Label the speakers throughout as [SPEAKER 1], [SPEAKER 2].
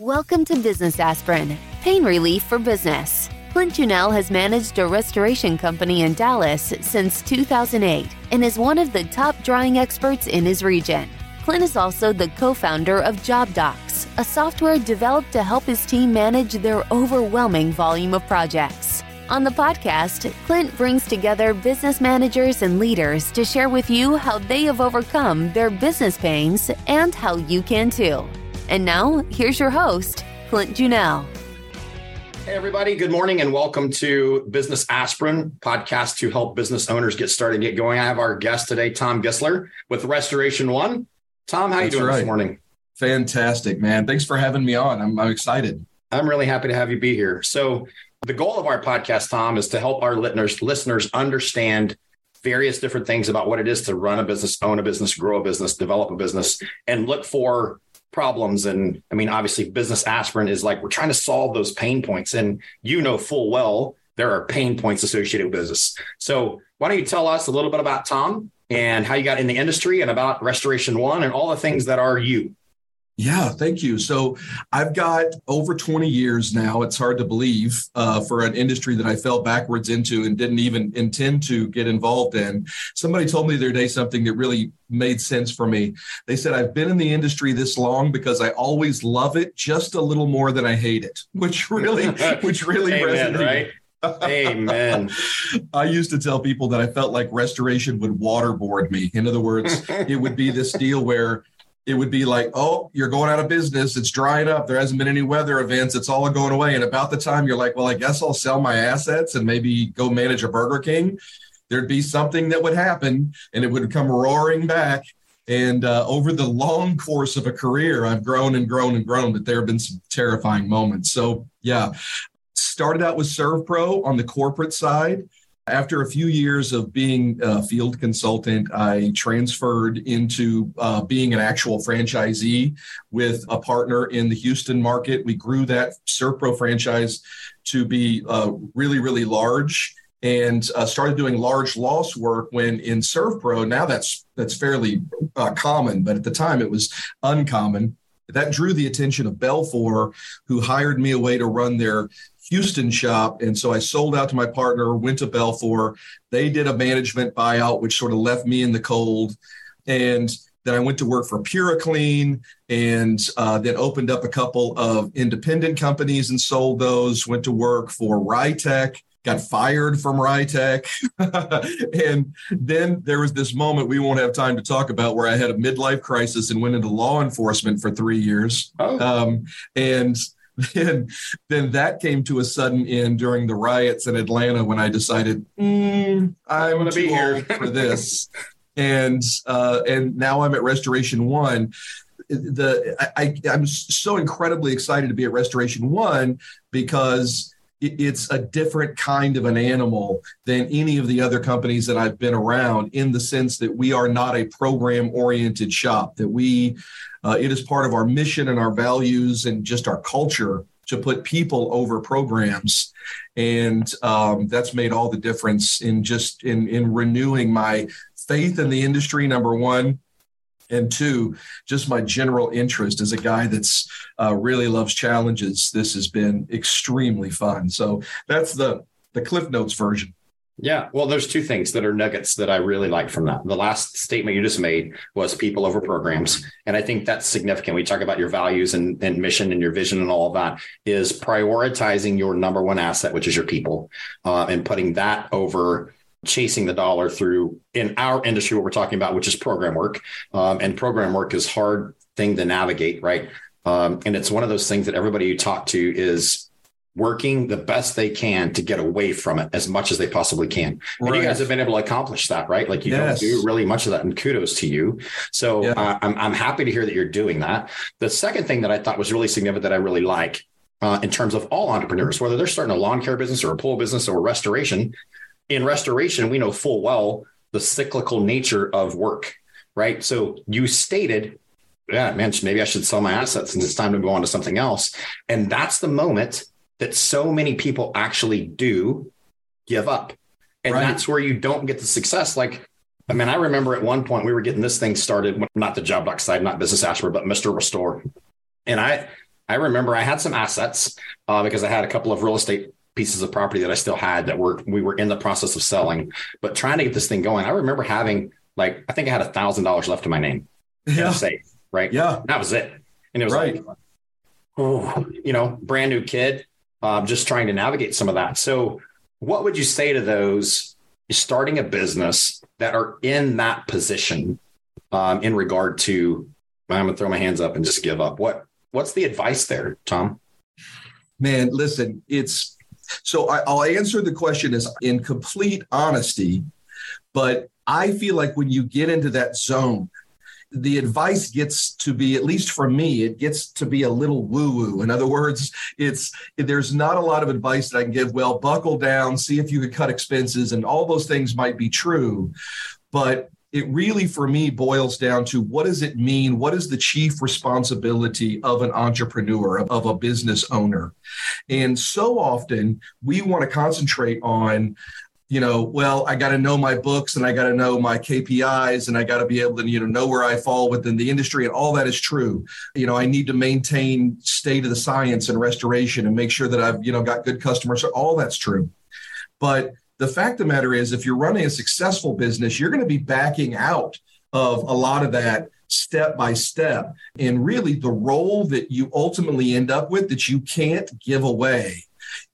[SPEAKER 1] Welcome to Business Aspirin, pain relief for business. Clint Junell has managed a restoration company in Dallas since 2008 and is one of the top drying experts in his region. Clint is also the co founder of JobDox, a software developed to help his team manage their overwhelming volume of projects. On the podcast, Clint brings together business managers and leaders to share with you how they have overcome their business pains and how you can too. And now, here's your host, Clint Junell.
[SPEAKER 2] Hey, everybody. Good morning and welcome to Business Aspirin podcast to help business owners get started and get going. I have our guest today, Tom Gissler with Restoration One. Tom, how That's you doing right. this morning?
[SPEAKER 3] Fantastic, man. Thanks for having me on. I'm, I'm excited.
[SPEAKER 2] I'm really happy to have you be here. So, the goal of our podcast, Tom, is to help our listeners listeners understand various different things about what it is to run a business, own a business, grow a business, develop a business, and look for problems. And I mean, obviously, business aspirin is like we're trying to solve those pain points. And you know full well there are pain points associated with business. So why don't you tell us a little bit about Tom and how you got in the industry and about Restoration One and all the things that are you?
[SPEAKER 3] Yeah, thank you. So I've got over 20 years now. It's hard to believe uh, for an industry that I fell backwards into and didn't even intend to get involved in. Somebody told me the other day something that really made sense for me. They said, I've been in the industry this long because I always love it just a little more than I hate it, which really, which really
[SPEAKER 2] Amen, resonated. Right? Amen.
[SPEAKER 3] I used to tell people that I felt like restoration would waterboard me. In other words, it would be this deal where it would be like, oh, you're going out of business. It's drying up. There hasn't been any weather events. It's all going away. And about the time you're like, well, I guess I'll sell my assets and maybe go manage a Burger King, there'd be something that would happen and it would come roaring back. And uh, over the long course of a career, I've grown and grown and grown, but there have been some terrifying moments. So, yeah, started out with ServPro on the corporate side. After a few years of being a field consultant, I transferred into uh, being an actual franchisee with a partner in the Houston market. We grew that ServPro franchise to be uh, really, really large and uh, started doing large loss work when in ServPro. Now that's that's fairly uh, common, but at the time it was uncommon. That drew the attention of Belfor, who hired me away to run their Houston shop. And so I sold out to my partner, went to Belfor. They did a management buyout, which sort of left me in the cold. And then I went to work for PuroClean and uh, then opened up a couple of independent companies and sold those. Went to work for Rytech, got fired from Rytech. and then there was this moment we won't have time to talk about where I had a midlife crisis and went into law enforcement for three years. Oh. Um, and then then that came to a sudden end during the riots in Atlanta when I decided mm, I'm going to be here for this, and uh, and now I'm at Restoration One. The I, I'm so incredibly excited to be at Restoration One because it's a different kind of an animal than any of the other companies that I've been around in the sense that we are not a program oriented shop, that we uh, it is part of our mission and our values and just our culture to put people over programs. And um, that's made all the difference in just in in renewing my faith in the industry number one and two just my general interest as a guy that's uh, really loves challenges this has been extremely fun so that's the the cliff notes version
[SPEAKER 2] yeah, well, there's two things that are nuggets that I really like from that. The last statement you just made was people over programs. And I think that's significant. We talk about your values and, and mission and your vision and all of that is prioritizing your number one asset, which is your people, uh, and putting that over chasing the dollar through in our industry, what we're talking about, which is program work. Um, and program work is hard thing to navigate, right? Um, and it's one of those things that everybody you talk to is working the best they can to get away from it as much as they possibly can. Right. And you guys have been able to accomplish that, right? Like you yes. don't do really much of that, and kudos to you. So yeah. uh, I'm I'm happy to hear that you're doing that. The second thing that I thought was really significant that I really like uh, in terms of all entrepreneurs, whether they're starting a lawn care business or a pool business or a restoration. In restoration, we know full well the cyclical nature of work, right? So you stated yeah, man, maybe I should sell my assets and it's time to go on to something else. And that's the moment that so many people actually do give up. And right. that's where you don't get the success. Like, I mean, I remember at one point we were getting this thing started, not the JobDox side, not Business Aspirin, but Mr. Restore. And I, I remember I had some assets uh, because I had a couple of real estate pieces of property that I still had that were we were in the process of selling, but trying to get this thing going. I remember having like I think I had a thousand dollars left in my name. Yeah. Safe, right?
[SPEAKER 3] Yeah.
[SPEAKER 2] That was it. And it was right. like, oh, you know, brand new kid, uh, just trying to navigate some of that. So, what would you say to those starting a business that are in that position um, in regard to? I'm gonna throw my hands up and just give up. What What's the advice there, Tom?
[SPEAKER 3] Man, listen, it's so I, I'll answer the question as in complete honesty, but I feel like when you get into that zone the advice gets to be at least for me it gets to be a little woo woo in other words it's there's not a lot of advice that i can give well buckle down see if you could cut expenses and all those things might be true but it really for me boils down to what does it mean what is the chief responsibility of an entrepreneur of a business owner and so often we want to concentrate on you know, well, I got to know my books and I got to know my KPIs and I got to be able to, you know, know where I fall within the industry. And all that is true. You know, I need to maintain state of the science and restoration and make sure that I've, you know, got good customers. All that's true. But the fact of the matter is, if you're running a successful business, you're going to be backing out of a lot of that step by step. And really, the role that you ultimately end up with that you can't give away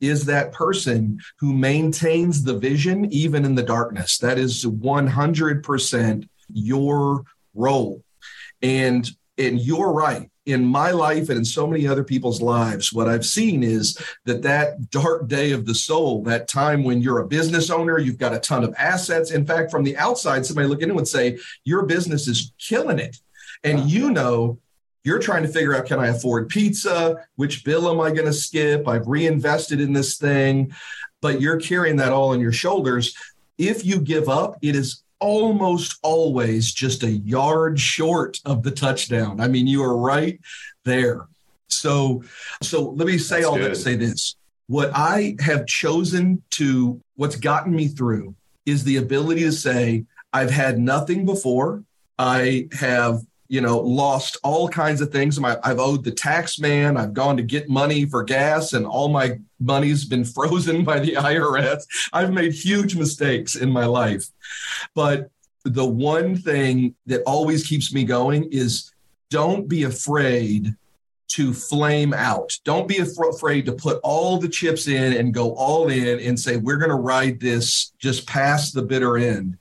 [SPEAKER 3] is that person who maintains the vision even in the darkness. That is 100% your role. And and you're right in my life and in so many other people's lives what i've seen is that that dark day of the soul that time when you're a business owner you've got a ton of assets in fact from the outside somebody look in and say your business is killing it and uh-huh. you know you're trying to figure out can I afford pizza? Which bill am I going to skip? I've reinvested in this thing, but you're carrying that all on your shoulders. If you give up, it is almost always just a yard short of the touchdown. I mean, you are right there. So, so let me say That's all good. that. Say this: what I have chosen to, what's gotten me through, is the ability to say, I've had nothing before. I have you know, lost all kinds of things. I've owed the tax man. I've gone to get money for gas, and all my money's been frozen by the IRS. I've made huge mistakes in my life. But the one thing that always keeps me going is don't be afraid to flame out. Don't be afraid to put all the chips in and go all in and say, we're going to ride this just past the bitter end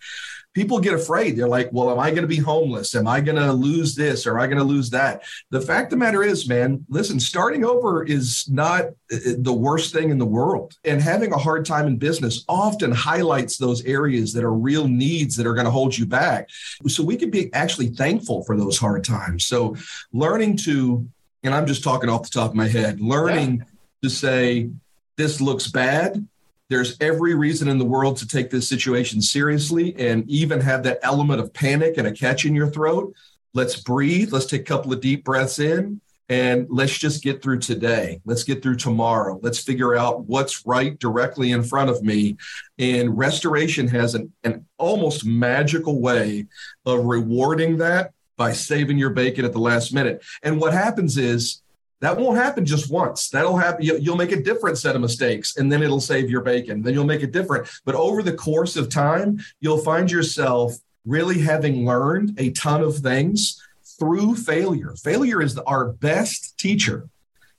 [SPEAKER 3] people get afraid. They're like, well, am I going to be homeless? Am I going to lose this or am I going to lose that? The fact of the matter is, man, listen, starting over is not uh, uh, the worst thing in the world. And having a hard time in business often highlights those areas that are real needs that are going to hold you back. So we can be actually thankful for those hard times. So learning to, and I'm just talking off the top of my head, learning yeah. to say, this looks bad there's every reason in the world to take this situation seriously and even have that element of panic and a catch in your throat. Let's breathe. Let's take a couple of deep breaths in and let's just get through today. Let's get through tomorrow. Let's figure out what's right directly in front of me. And restoration has an, an almost magical way of rewarding that by saving your bacon at the last minute. And what happens is, that won't happen just once. That'll happen. You'll make a different set of mistakes and then it'll save your bacon. Then you'll make it different. But over the course of time, you'll find yourself really having learned a ton of things through failure. Failure is our best teacher.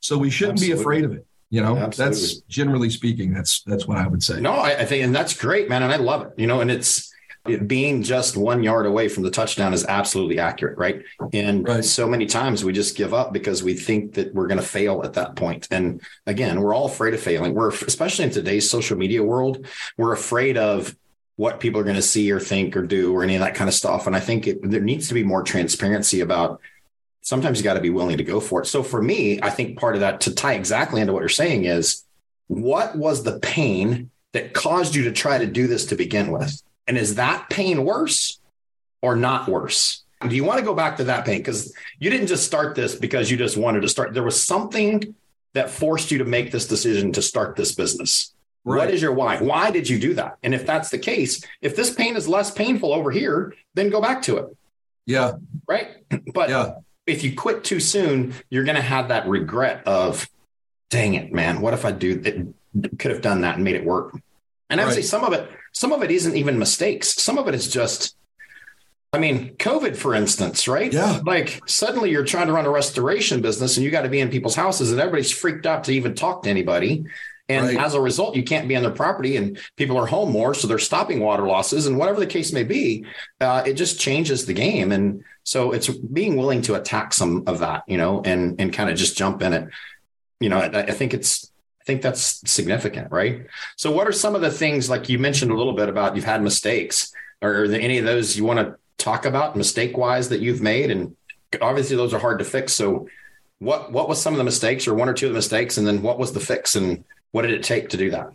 [SPEAKER 3] So we shouldn't Absolutely. be afraid of it. You know, Absolutely. that's generally speaking, that's that's what I would say.
[SPEAKER 2] No, I, I think and that's great, man. And I love it. You know, and it's it being just one yard away from the touchdown is absolutely accurate, right? And right. so many times we just give up because we think that we're going to fail at that point. And again, we're all afraid of failing. We're especially in today's social media world, we're afraid of what people are going to see or think or do or any of that kind of stuff. And I think it, there needs to be more transparency about. Sometimes you got to be willing to go for it. So for me, I think part of that to tie exactly into what you're saying is what was the pain that caused you to try to do this to begin with? And is that pain worse or not worse? Do you want to go back to that pain? Because you didn't just start this because you just wanted to start. There was something that forced you to make this decision to start this business. Right. What is your why? Why did you do that? And if that's the case, if this pain is less painful over here, then go back to it.
[SPEAKER 3] Yeah.
[SPEAKER 2] Right. But yeah. if you quit too soon, you're going to have that regret of, dang it, man, what if I do it? Could have done that and made it work. And I would right. say some of it, some of it isn't even mistakes. Some of it is just, I mean, COVID, for instance, right?
[SPEAKER 3] Yeah.
[SPEAKER 2] Like suddenly you're trying to run a restoration business and you got to be in people's houses and everybody's freaked out to even talk to anybody. And right. as a result, you can't be on their property and people are home more. So they're stopping water losses and whatever the case may be, uh, it just changes the game. And so it's being willing to attack some of that, you know, and, and kind of just jump in it. You know, I, I think it's, think that's significant, right? So what are some of the things like you mentioned a little bit about you've had mistakes or are there any of those you want to talk about mistake wise that you've made? And obviously those are hard to fix. So what, what was some of the mistakes or one or two of the mistakes? And then what was the fix and what did it take to do that?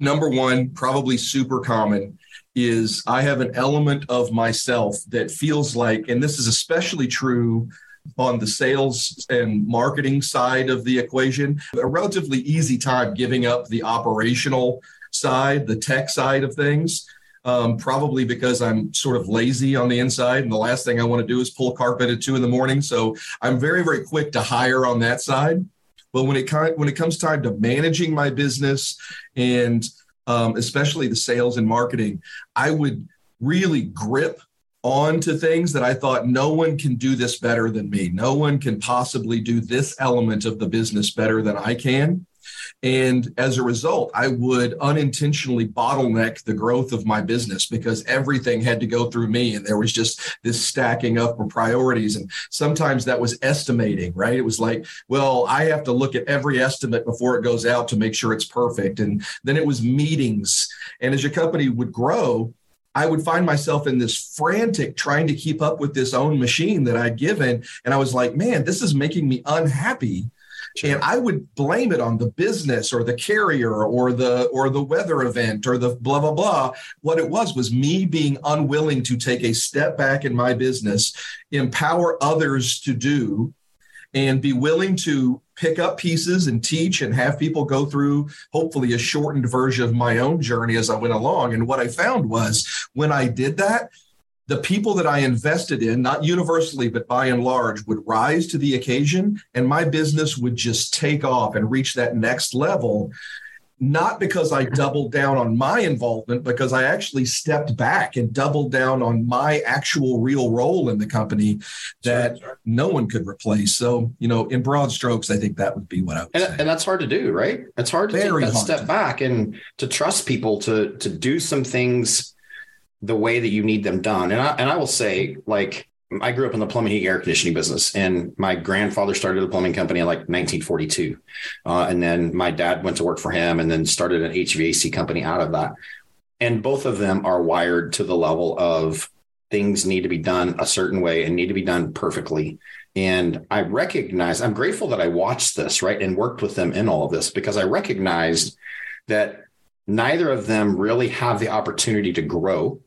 [SPEAKER 3] Number one, probably super common, is I have an element of myself that feels like, and this is especially true on the sales and marketing side of the equation, a relatively easy time giving up the operational side, the tech side of things. Um, probably because I'm sort of lazy on the inside, and the last thing I want to do is pull carpet at two in the morning. So I'm very, very quick to hire on that side. But when it when it comes time to managing my business and um, especially the sales and marketing, I would really grip on to things that I thought no one can do this better than me. No one can possibly do this element of the business better than I can. And as a result, I would unintentionally bottleneck the growth of my business because everything had to go through me. And there was just this stacking up of priorities. And sometimes that was estimating, right? It was like, well, I have to look at every estimate before it goes out to make sure it's perfect. And then it was meetings. And as your company would grow, I would find myself in this frantic trying to keep up with this own machine that I'd given. And I was like, man, this is making me unhappy Sure. And I would blame it on the business or the carrier or the or the weather event or the blah blah blah. What it was was me being unwilling to take a step back in my business, empower others to do, and be willing to pick up pieces and teach and have people go through hopefully a shortened version of my own journey as I went along. And what I found was when I did that, the people that I invested in, not universally, but by and large, would rise to the occasion and my business would just take off and reach that next level. Not because I doubled down on my involvement, because I actually stepped back and doubled down on my actual real role in the company that sure. no one could replace. So, you know, in broad strokes, I think that would be what I would
[SPEAKER 2] and,
[SPEAKER 3] say.
[SPEAKER 2] And that's hard to do, right? It's hard to Very take that step back and to trust people to to do some things the way that you need them done. And I, and I will say, like, I grew up in the plumbing, heating, air conditioning business, and my grandfather started a plumbing company in like 1942. Uh, and then my dad went to work for him and then started an HVAC company out of that. And both of them are wired to the level of things need to be done a certain way and need to be done perfectly. And I recognize, I'm grateful that I watched this, right, and worked with them in all of this because I recognized that neither of them really have the opportunity to grow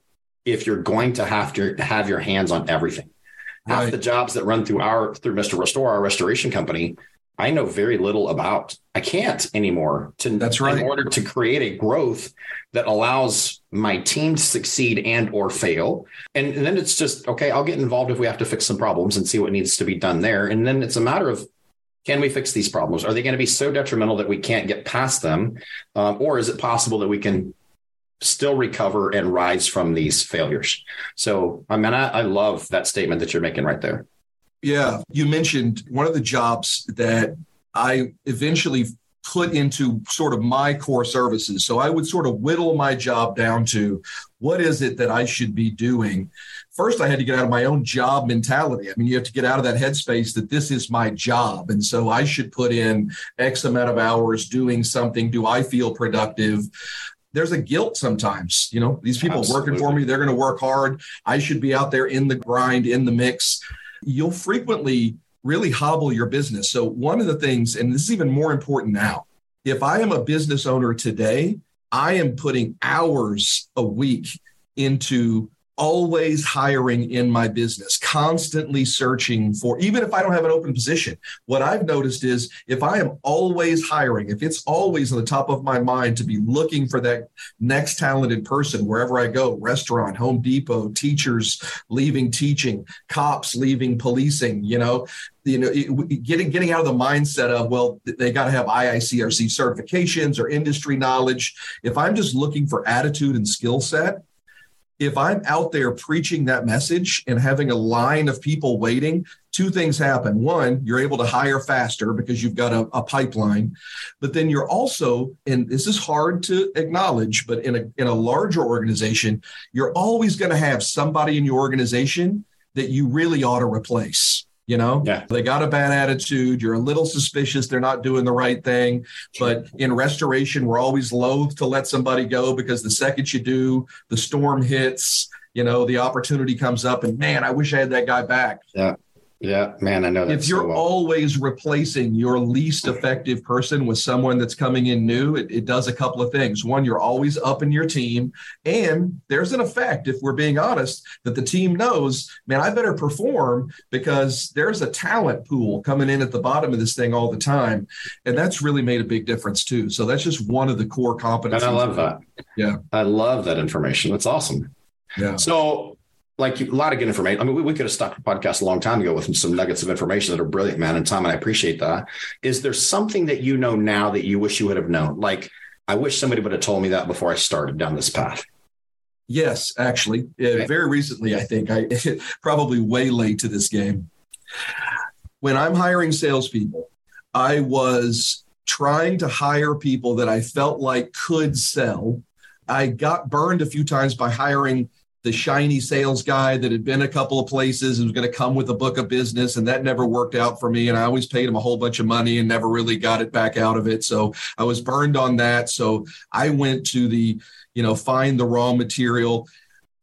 [SPEAKER 2] if you're going to have to have your hands on everything. Half right. the jobs that run through our through Mr. Restore, our restoration company, I know very little about. I can't anymore to
[SPEAKER 3] that's right.
[SPEAKER 2] in order to create a growth that allows my team to succeed and or fail. And, and then it's just okay, I'll get involved if we have to fix some problems and see what needs to be done there. And then it's a matter of can we fix these problems? Are they going to be so detrimental that we can't get past them? Um, or is it possible that we can still recover and rise from these failures. So, I mean, I, I love that statement that you're making right there.
[SPEAKER 3] Yeah. You mentioned one of the jobs that I eventually put into sort of my core services. So I would sort of whittle my job down to what is it that I should be doing? First, I had to get out of my own job mentality. I mean, you have to get out of that headspace that this is my job. And so I should put in X amount of hours doing something. Do I feel productive? There's a guilt sometimes. You know, these people Absolutely. working for me, they're going to work hard. I should be out there in the grind, in the mix. You'll frequently really hobble your business. So, one of the things, and this is even more important now, if I am a business owner today, I am putting hours a week into always hiring in my business, constantly searching for, even if I don't have an open position. What I've noticed is if I am always hiring, if it's always on the top of my mind to be looking for that next talented person wherever I go restaurant, Home Depot, teachers leaving teaching, cops leaving policing, you know, you know, getting getting out of the mindset of well, they got to have IICRC certifications or industry knowledge. If I'm just looking for attitude and skill set, if I'm out there preaching that message and having a line of people waiting, two things happen. One, you're able to hire faster because you've got a, a, pipeline, but then you're also, and this is hard to acknowledge, but in a in a larger organization, you're always going to have somebody in your organization that you really ought to replace. You know,
[SPEAKER 2] yeah.
[SPEAKER 3] they got a bad attitude. You're a little suspicious they're not doing the right thing. But in restoration, we're always loath to let somebody go because the second you do, the storm hits, you know, the opportunity comes up, and man, I wish I had that guy back.
[SPEAKER 2] Yeah. Yeah, man, I know that.
[SPEAKER 3] If you're
[SPEAKER 2] so well.
[SPEAKER 3] always replacing your least effective person with someone that's coming in new, it, it, does a couple of things. One, you're always up in your team. And there's an effect, if we're being honest, that the team knows, man, I better perform because there's a talent pool coming in at the bottom of this thing all the time. And that's really made a big difference too. So that's just one of the core competencies. And
[SPEAKER 2] I love that.
[SPEAKER 3] Yeah.
[SPEAKER 2] I love that information. That's awesome.
[SPEAKER 3] Yeah.
[SPEAKER 2] So like a lot of good information. I mean, we, we could have stopped the podcast a long time ago with some nuggets of information that are brilliant, man. And Tom, and I appreciate that. Is there something that you know now that you wish you would have known? Like, I wish somebody would have told me that before I started down this path.
[SPEAKER 3] Yes, actually, okay. very recently, I think I probably way late to this game. When I'm hiring salespeople, I was trying to hire people that I felt like could sell. I got burned a few times by hiring the shiny sales guy that had been a couple of places and was going to come with a book of business and that never worked out for me and i always paid him a whole bunch of money and never really got it back out of it so i was burned on that so i went to the you know find the raw material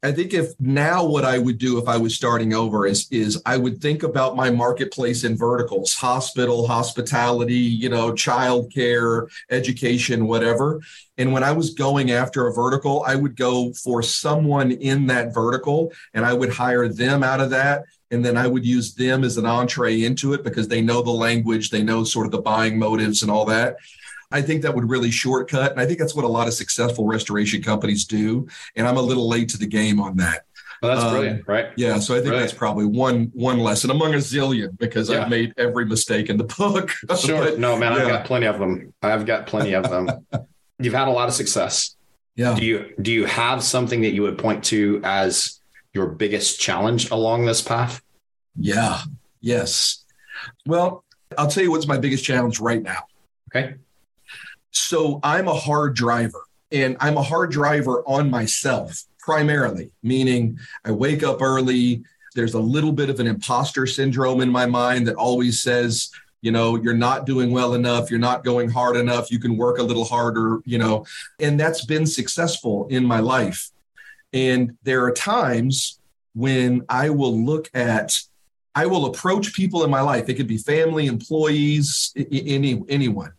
[SPEAKER 3] I think if now what I would do if I was starting over is is I would think about my marketplace in verticals, hospital, hospitality, you know, childcare, education, whatever. And when I was going after a vertical, I would go for someone in that vertical and I would hire them out of that and then I would use them as an entree into it because they know the language, they know sort of the buying motives and all that. I think that would really shortcut. And I think that's what a lot of successful restoration companies do. And I'm a little late to the game on that.
[SPEAKER 2] Well, that's um, brilliant, right?
[SPEAKER 3] Yeah, so I think brilliant. that's probably one one lesson among a zillion because yeah. I've made every mistake in the book.
[SPEAKER 2] Sure, but, no, man, yeah. I've got plenty of them. I've got plenty of them. You've had a lot of success.
[SPEAKER 3] Yeah.
[SPEAKER 2] Do you do you have something that you would point to as your biggest challenge along this path?
[SPEAKER 3] Yeah. Yes. Well, I'll tell you what's my biggest challenge right now.
[SPEAKER 2] Okay.
[SPEAKER 3] So I'm a hard driver and I'm a hard driver on myself primarily, meaning I wake up early. There's a little bit of an imposter syndrome in my mind that always says, you know, you're not doing well enough, you're not going hard enough, you can work a little harder, you know, and that's been successful in my life. And there are times when I will look at I will approach people in my life. It could be family, employees, any anyone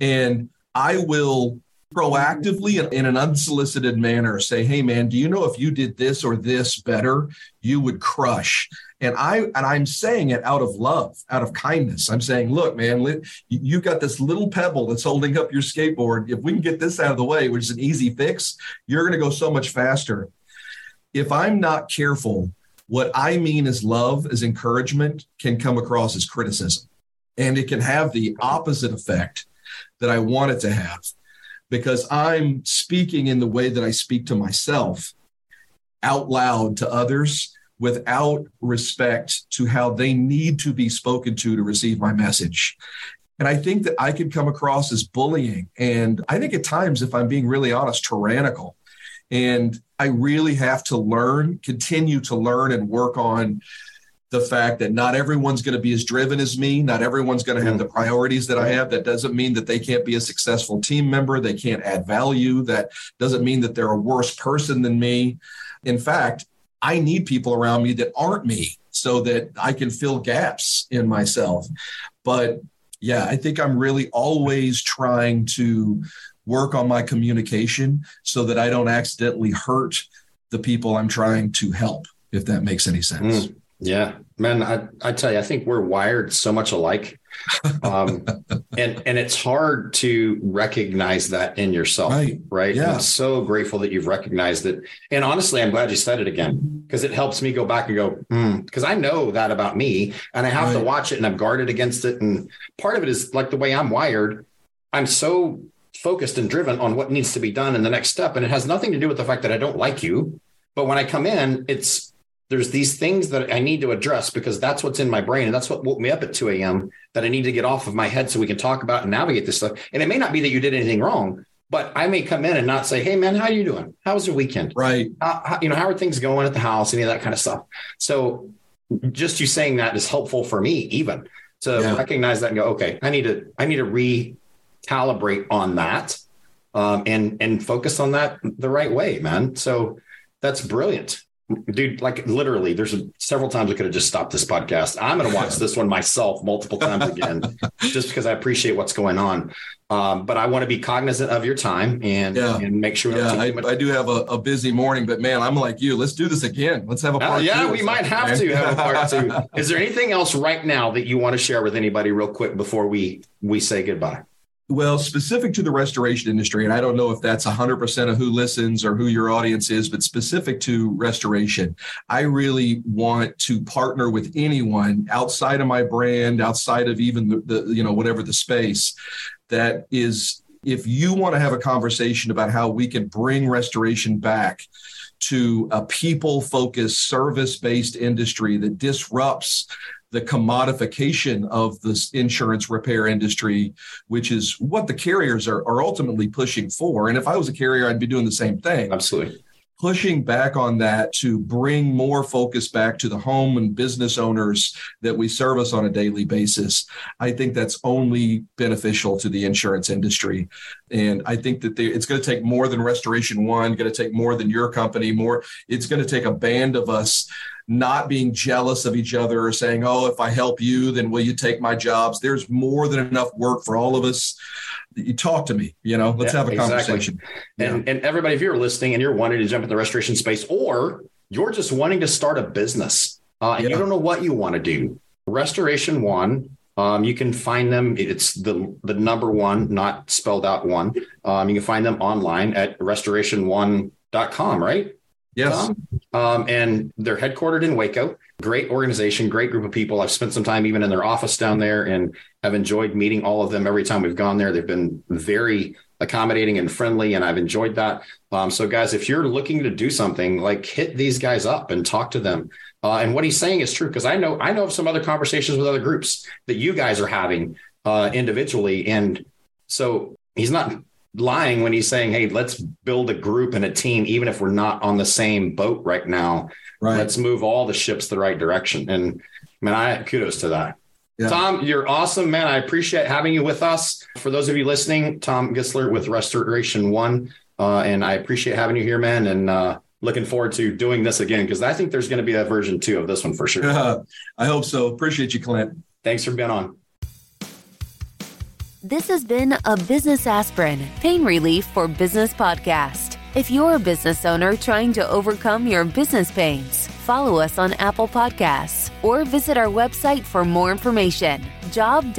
[SPEAKER 3] and I will proactively in an unsolicited manner say, "Hey, man, do you know if you did this or this better, you would crush?" And I and I'm saying it out of love, out of kindness. I'm saying, "Look, man, you've got this little pebble that's holding up your skateboard. If we can get this out of the way, which is an easy fix, you're going to go so much faster." If I'm not careful, what I mean as love, as encouragement, can come across as criticism, and it can have the opposite effect that I want it to have because I'm speaking in the way that I speak to myself out loud to others without respect to how they need to be spoken to to receive my message. And I think that I could come across as bullying. And I think at times, if I'm being really honest, tyrannical. And I really have to learn, continue to learn and work on the fact that not everyone's going to be as driven as me. Not everyone's going to have mm. the priorities that I have. That doesn't mean that they can't be a successful team member. They can't add value. That doesn't mean that they're a worse person than me. In fact, I need people around me that aren't me so that I can fill gaps in myself. But yeah, I think I'm really always trying to work on my communication so that I don't accidentally hurt the people I'm trying to help, if that makes any sense. Mm,
[SPEAKER 2] yeah, man, I, I tell you, I think we're wired so much alike. um, and and it's hard to recognize that in yourself, right? right?
[SPEAKER 3] Yeah.
[SPEAKER 2] I'm so grateful that you've recognized it, and honestly, I'm glad you said it again because it helps me go back and go because mm, I know that about me, and I have right. to watch it, and I'm guarded against it, and part of it is like the way I'm wired. I'm so focused and driven on what needs to be done in the next step. And it has nothing to do with the fact that I don't like you. But when I come in, it's there's these things that I need to address because that's what's in my brain. And that's what woke me up at 2 a.m. that I need to get off of my head so we can talk about and navigate this stuff. And it may not be that you did anything wrong, but I may come in and not say, Hey man, how are you doing? How was your weekend?
[SPEAKER 3] Right.
[SPEAKER 2] How, how, you know, how are things going at the house? Any of that kind of stuff. So just you saying that is helpful for me even to yeah. recognize that and go, okay, I need to, I need to recalibrate on that um, and and focus on that the right way, man. So that's brilliant, dude. Like literally, there's a, several times I could have just stopped this podcast. I'm going to watch this one myself multiple times again, just because I appreciate what's going on. Um, but I want to be cognizant of your time and, yeah. and make sure.
[SPEAKER 3] Yeah, I, I, do have a, a, busy morning, but man, I'm like you. Let's do this again. Let's have a uh, part. Uh,
[SPEAKER 2] yeah, we might have to have a part two. Is there anything else right now that you want to share with anybody, real quick, before we we say goodbye?
[SPEAKER 3] Well, specific to the restoration industry, and I don't know if that's 100% of who listens or who your audience is, but specific to restoration, I really want to partner with anyone outside of my brand, outside of even the, the you know, whatever the space that is, if you want to have a conversation about how we can bring restoration back to a people focused service based industry that disrupts the commodification of the insurance repair industry, which is what the carriers are, are ultimately pushing for. And if I was a carrier, I'd be doing the same thing.
[SPEAKER 2] Absolutely.
[SPEAKER 3] Pushing back on that to bring more focus back to the home and business owners that we service on a daily basis. I think that's only beneficial to the insurance industry. And I think that it's going to take more than Restoration One, going to take more than your company, more. It's going to take a band of us not being jealous of each other or saying, oh, if I help you, then will you take my jobs? There's more than enough work for all of us. You talk to me, you know, let's yeah, have a exactly. conversation.
[SPEAKER 2] And, yeah. and everybody, if you're listening and you're wanting to jump in the restoration space, or you're just wanting to start a business uh, and yeah. you don't know what you want to do, Restoration One um, you can find them. It's the the number one, not spelled out one. Um, you can find them online at restoration1.com, right?
[SPEAKER 3] Yes.
[SPEAKER 2] Um, and they're headquartered in Waco. Great organization, great group of people. I've spent some time even in their office down there and have enjoyed meeting all of them every time we've gone there. They've been very accommodating and friendly, and I've enjoyed that. Um, so, guys, if you're looking to do something, like hit these guys up and talk to them. Uh, and what he's saying is true because I know I know of some other conversations with other groups that you guys are having uh, individually, and so he's not lying when he's saying, "Hey, let's build a group and a team, even if we're not on the same boat right now. Right. Let's move all the ships the right direction." And man, I kudos to that. Yeah. Tom, you're awesome, man. I appreciate having you with us. For those of you listening, Tom Gissler with Restoration One, uh, and I appreciate having you here, man. And uh, looking forward to doing this again because I think there's going to be a version two of this one for sure.
[SPEAKER 3] I hope so. Appreciate you, Clint.
[SPEAKER 2] Thanks for being on.
[SPEAKER 1] This has been a Business Aspirin Pain Relief for Business podcast. If you're a business owner trying to overcome your business pains, follow us on Apple Podcasts or visit our website for more information job-dox.com.